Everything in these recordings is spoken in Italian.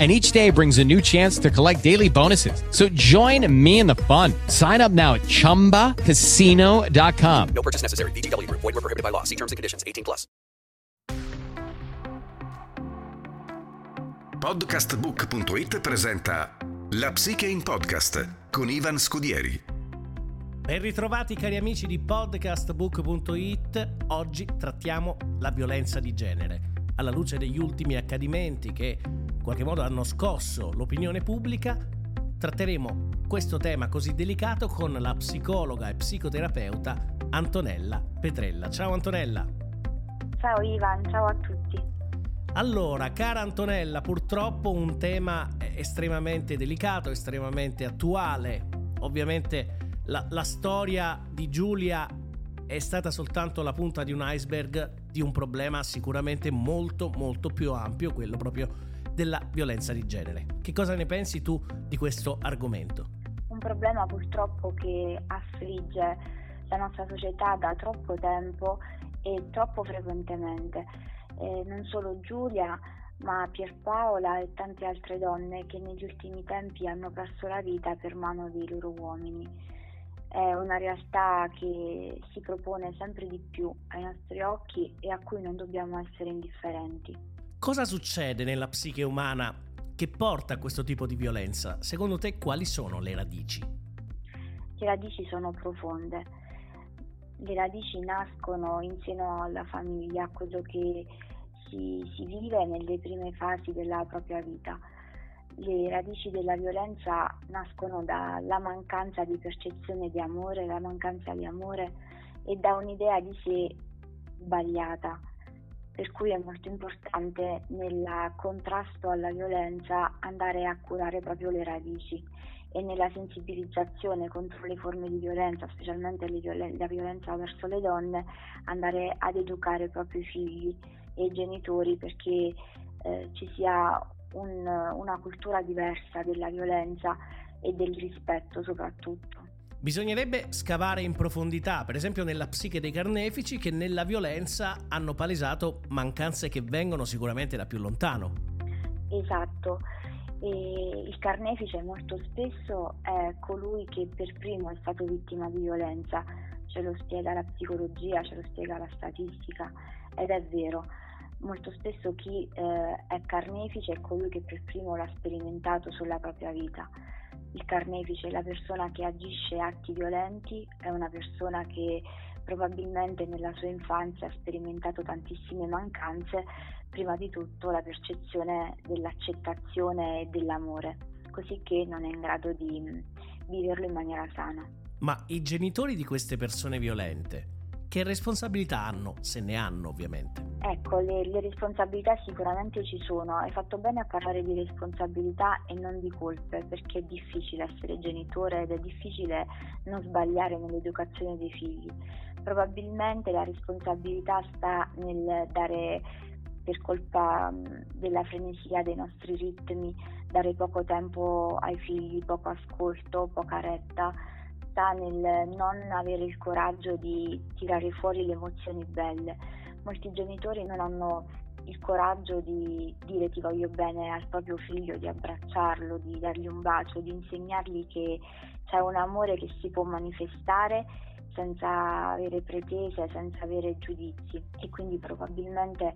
And each day brings a new chance to collect daily bonuses. So join me in the fun. Sign up now at chumbacasino.com. No purchase necessary. VGW Group. Void were prohibited by law. See terms and conditions. 18 plus. Podcastbook.it presenta La Psiche in Podcast con Ivan Scudieri. Ben ritrovati cari amici di podcastbook.it. Oggi trattiamo la violenza di genere. Alla luce degli ultimi accadimenti che qualche modo hanno scosso l'opinione pubblica, tratteremo questo tema così delicato con la psicologa e psicoterapeuta Antonella Petrella. Ciao Antonella. Ciao Ivan, ciao a tutti. Allora, cara Antonella, purtroppo un tema estremamente delicato, estremamente attuale. Ovviamente la, la storia di Giulia è stata soltanto la punta di un iceberg di un problema sicuramente molto molto più ampio, quello proprio della violenza di genere. Che cosa ne pensi tu di questo argomento? Un problema purtroppo che affligge la nostra società da troppo tempo e troppo frequentemente eh, non solo Giulia, ma Pierpaola e tante altre donne che negli ultimi tempi hanno perso la vita per mano dei loro uomini. È una realtà che si propone sempre di più ai nostri occhi e a cui non dobbiamo essere indifferenti. Cosa succede nella psiche umana che porta a questo tipo di violenza? Secondo te quali sono le radici? Le radici sono profonde le radici nascono in seno alla famiglia, quello che si, si, vive nelle prime fasi della propria vita. Le radici della violenza nascono dalla mancanza di percezione di amore, la mancanza di amore e da un'idea di sé sbagliata, per cui è molto importante nel contrasto alla violenza andare a curare proprio le radici e nella sensibilizzazione contro le forme di violenza, specialmente la violenza verso le donne, andare ad educare proprio i figli e i genitori perché eh, ci sia un, una cultura diversa della violenza e del rispetto soprattutto. Bisognerebbe scavare in profondità, per esempio nella psiche dei carnefici che nella violenza hanno palesato mancanze che vengono sicuramente da più lontano. Esatto, e il carnefice molto spesso è colui che per primo è stato vittima di violenza, ce lo spiega la psicologia, ce lo spiega la statistica ed è vero. Molto spesso chi eh, è carnefice è colui che per primo l'ha sperimentato sulla propria vita. Il carnefice, la persona che agisce atti violenti, è una persona che probabilmente nella sua infanzia ha sperimentato tantissime mancanze, prima di tutto la percezione dell'accettazione e dell'amore, così che non è in grado di mm, viverlo in maniera sana. Ma i genitori di queste persone violente, che responsabilità hanno, se ne hanno ovviamente? Ecco, le, le, responsabilità sicuramente ci sono. Hai fatto bene a parlare di responsabilità e non di colpe, perché è difficile essere genitore ed è difficile non sbagliare nell'educazione dei figli. Probabilmente la responsabilità sta nel dare per colpa della frenesia dei nostri ritmi, dare poco tempo ai figli, poco ascolto, poca retta, sta nel non avere il coraggio di tirare fuori le emozioni belle. Molti genitori non hanno il coraggio di dire ti voglio bene al proprio figlio, di abbracciarlo, di dargli un bacio, di insegnargli che c'è un amore che si può manifestare senza avere pretese, senza avere giudizi e quindi probabilmente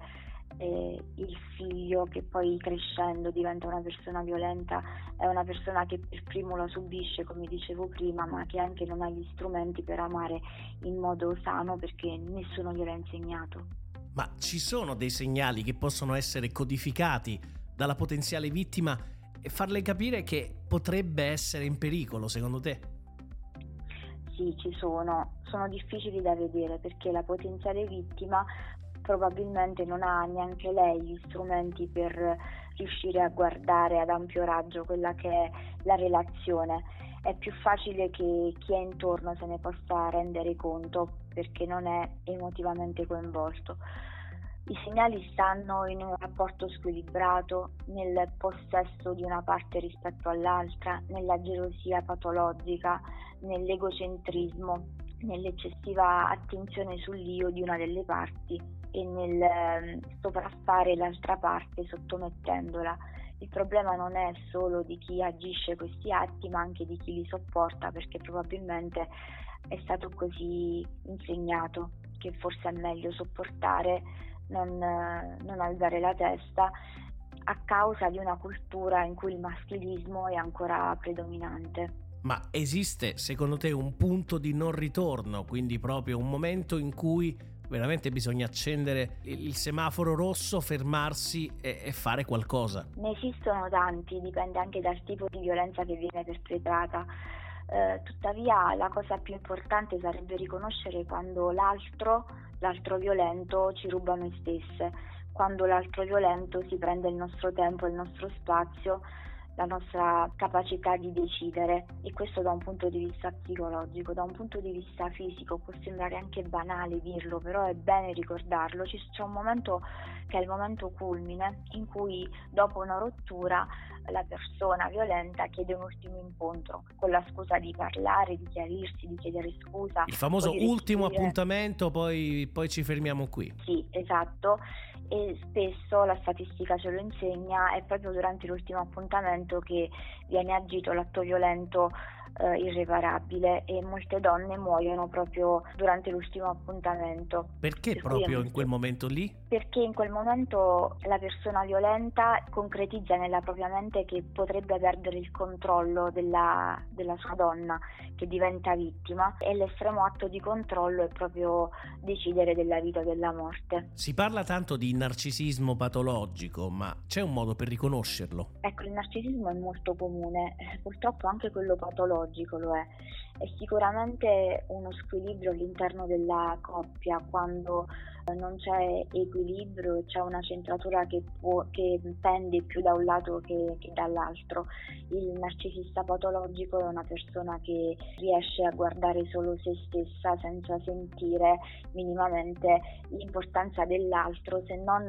eh, il figlio che poi crescendo diventa una persona violenta è una persona che per primo la subisce come dicevo prima ma che anche non ha gli strumenti per amare in modo sano perché nessuno gliel'ha insegnato. Ma ci sono dei segnali che possono essere codificati dalla potenziale vittima e farle capire che potrebbe essere in pericolo, secondo te? Sì, ci sono. Sono difficili da vedere perché la potenziale vittima probabilmente non ha neanche lei gli strumenti per riuscire a guardare ad ampio raggio quella che è la relazione. È più facile che chi è intorno se ne possa rendere conto perché non è emotivamente coinvolto. I segnali stanno in un rapporto squilibrato, nel possesso di una parte rispetto all'altra, nella gelosia patologica, nell'egocentrismo, nell'eccessiva attenzione sull'io di una delle parti e nel eh, sopraffare l'altra parte sottomettendola. Il problema non è solo di chi agisce questi atti, ma anche di chi li sopporta, perché probabilmente è stato così insegnato che forse è meglio sopportare, non, non alzare la testa a causa di una cultura in cui il maschilismo è ancora predominante. Ma esiste secondo te un punto di non ritorno, quindi proprio un momento in cui veramente bisogna accendere il semaforo rosso, fermarsi e, e, fare qualcosa. Ne esistono tanti, dipende anche dal tipo di violenza che viene perpetrata. Eh, tuttavia la cosa più importante sarebbe riconoscere quando l'altro, l'altro violento ci ruba noi stesse, quando l'altro violento si prende il nostro tempo, il nostro spazio la nostra capacità di decidere e questo da un punto di vista psicologico, da un punto di vista fisico può sembrare anche banale dirlo, però è bene ricordarlo, c'è un momento che è il momento culmine in cui dopo una rottura la persona violenta chiede un ultimo incontro con la scusa di parlare, di chiarirsi, di chiedere scusa. Il famoso ultimo appuntamento, poi, poi ci fermiamo qui. Sì, esatto e spesso la statistica ce lo insegna, è proprio durante l'ultimo appuntamento che viene agito l'atto violento eh, irreparabile e molte donne muoiono proprio durante l'ultimo appuntamento. Perché per proprio in quel momento lì? Perché in quel momento la persona violenta concretizza nella propria mente che potrebbe perdere il controllo della, della sua donna che diventa vittima e l'estremo atto di controllo è proprio decidere della vita o della morte. Si parla tanto di narcisismo patologico, ma c'è un modo per riconoscerlo? Ecco, il narcisismo è molto comune, purtroppo anche quello patologico psicologico lo è. È sicuramente uno squilibrio all'interno della coppia quando non c'è equilibrio, c'è una centratura che, può, che pende più da un lato che, che, dall'altro. Il narcisista patologico è una persona che riesce a guardare solo se stessa senza sentire minimamente l'importanza dell'altro se non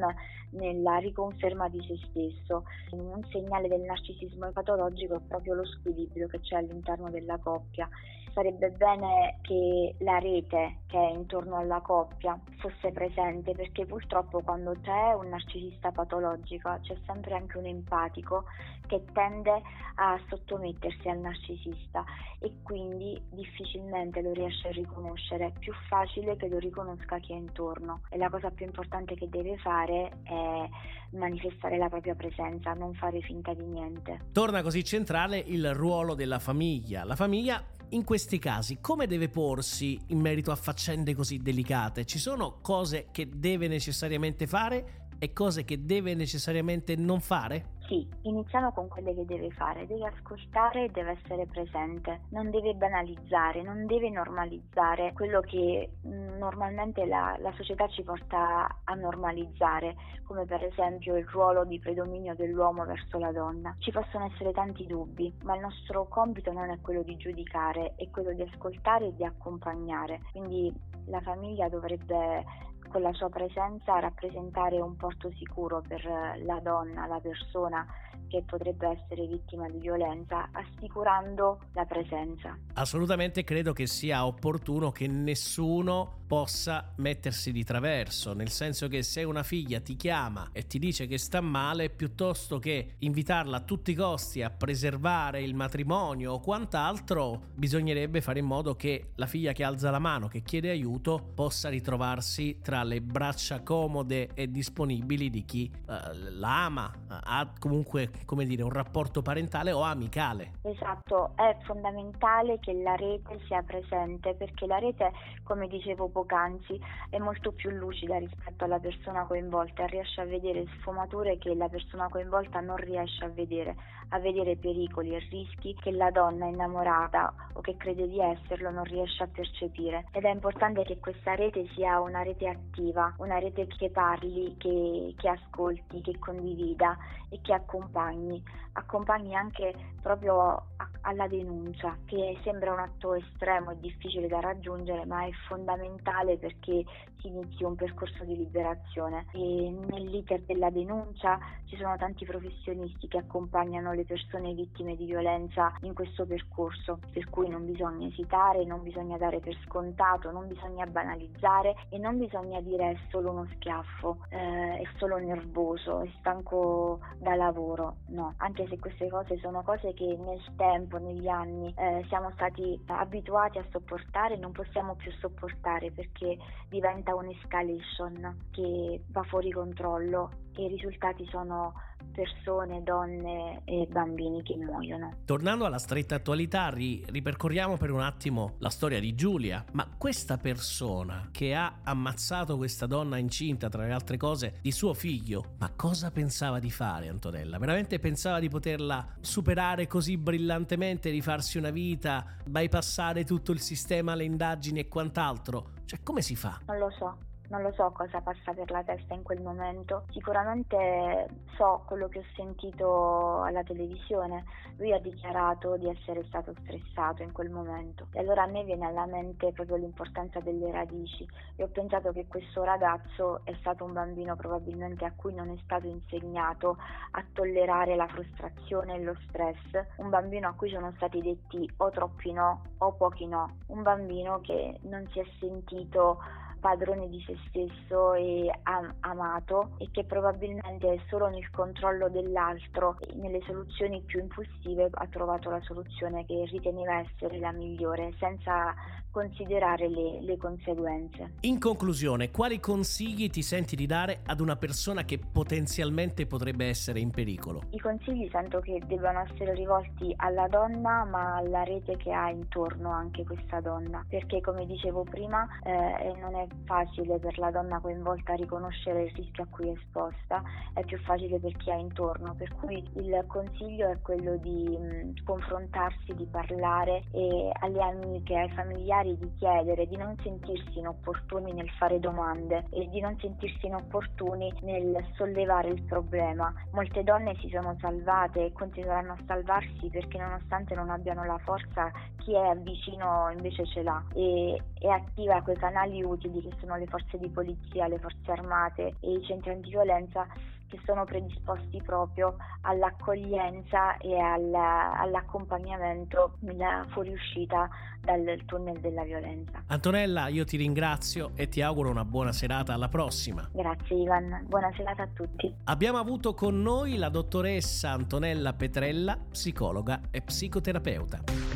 nella riconferma di se stesso. Un segnale del narcisismo patologico è proprio lo squilibrio che c'è all'interno della coppia. Sarebbe bene che la rete che è intorno alla coppia fosse presente perché purtroppo quando c'è un narcisista patologico c'è sempre anche un empatico che tende a sottomettersi al narcisista e quindi difficilmente lo riesce a riconoscere, è più facile che lo riconosca chi è intorno e la cosa più importante che deve fare è manifestare la propria presenza, non fare finta di niente. Torna così centrale il ruolo della famiglia. La famiglia in questi casi come deve porsi in merito a faccende così delicate? Ci sono cose che deve necessariamente fare e cose che deve necessariamente non fare? Sì, iniziamo con quelle che deve fare, deve ascoltare e deve essere presente, non deve banalizzare, non deve normalizzare quello che mm, normalmente la, la società ci porta a normalizzare, come per esempio il ruolo di predominio dell'uomo verso la donna. Ci possono essere tanti dubbi, ma il nostro compito non è quello di giudicare, è quello di ascoltare e di accompagnare. Quindi la famiglia dovrebbe con la sua presenza rappresentare un porto sicuro per la donna, la persona che potrebbe essere vittima di violenza, assicurando la presenza. Assolutamente credo che sia opportuno che nessuno possa mettersi di traverso, nel senso che se una figlia ti chiama e ti dice che sta male, piuttosto che invitarla a tutti i costi a preservare il matrimonio o quant'altro, bisognerebbe fare in modo che la figlia che alza la mano, che chiede aiuto, possa ritrovarsi tra le braccia comode e disponibili di chi uh, la ama, uh, ha comunque come dire, un rapporto parentale o amicale. Esatto, è fondamentale che la rete sia presente perché la rete, come dicevo poc'anzi, è molto più lucida rispetto alla persona coinvolta e riesce a vedere sfumature che la persona coinvolta non riesce a vedere, a vedere pericoli e rischi che la donna innamorata o che crede di esserlo non riesce a percepire. Ed è importante che questa rete sia una rete attiva, una rete che parli, che, che ascolti, che condivida e che accompagni, accompagni anche proprio a, alla denuncia, che sembra un atto estremo e difficile da raggiungere, ma è fondamentale perché si inizi un percorso di liberazione. E nell'iter della denuncia ci sono tanti professionisti che accompagnano le persone vittime di violenza in questo percorso, per cui non bisogna esitare, non bisogna dare per scontato, non bisogna banalizzare e non bisogna dire è solo uno schiaffo, eh, è solo nervoso, è stanco da lavoro. No, anche se queste cose sono cose che nel tempo, negli anni eh, siamo stati abituati a sopportare, non possiamo più sopportare perché diventa un'escalation che va fuori controllo e i risultati sono persone, donne e bambini che muoiono. Tornando alla stretta attualità, ri- ripercorriamo per un attimo la storia di Giulia. Ma questa persona che ha ammazzato questa donna incinta, tra le altre cose, di suo figlio, ma cosa pensava di fare Antonella? Veramente pensava di poterla superare così brillantemente, di farsi una vita, bypassare tutto il sistema, le indagini e quant'altro? Cioè, come si fa? Non lo so. Non lo so cosa passa per la testa in quel momento, sicuramente so quello che ho sentito alla televisione, lui ha dichiarato di essere stato stressato in quel momento. E allora a me viene alla mente proprio l'importanza delle radici. E ho pensato che questo ragazzo è stato un bambino probabilmente a cui non è stato insegnato a tollerare la frustrazione e lo stress, un bambino a cui sono stati detti o troppi no o pochi no, un bambino che non si è sentito padrone di se stesso e am- amato e che probabilmente è solo nel controllo dell'altro nelle soluzioni più impulsive ha trovato la soluzione che riteneva essere la migliore senza considerare le, le, conseguenze. In conclusione, quali consigli ti senti di dare ad una persona che potenzialmente potrebbe essere in pericolo? I consigli sento che debbano essere rivolti alla donna ma alla rete che ha intorno anche questa donna perché come dicevo prima eh, non è facile per la donna coinvolta riconoscere il rischio a cui è esposta, è più facile per chi ha intorno, per cui il consiglio è quello di mh, confrontarsi, di parlare e alle amiche, ai familiari di chiedere, di non sentirsi inopportuni nel fare domande e di non sentirsi inopportuni nel sollevare il problema. Molte donne si sono salvate e continueranno a salvarsi perché nonostante non abbiano la forza, chi è vicino invece ce l'ha e, e attiva quei canali utili che sono le forze di polizia, le forze armate e i centri antiviolenza che sono predisposti proprio all'accoglienza e alla, all'accompagnamento nella fuoriuscita dal tunnel della violenza. Antonella, io ti ringrazio e ti auguro una buona serata, alla prossima. Grazie Ivan, buona serata a tutti. Abbiamo avuto con noi la dottoressa Antonella Petrella, psicologa e psicoterapeuta.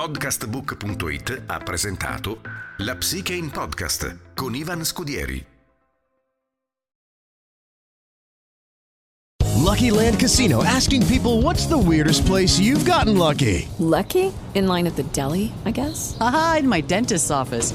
Podcastbook.it ha presentato La Psiche in Podcast con Ivan Scudieri. Lucky Land Casino asking people what's the weirdest place you've gotten lucky? Lucky? In line at the deli, I guess? Aha, in my dentist's office.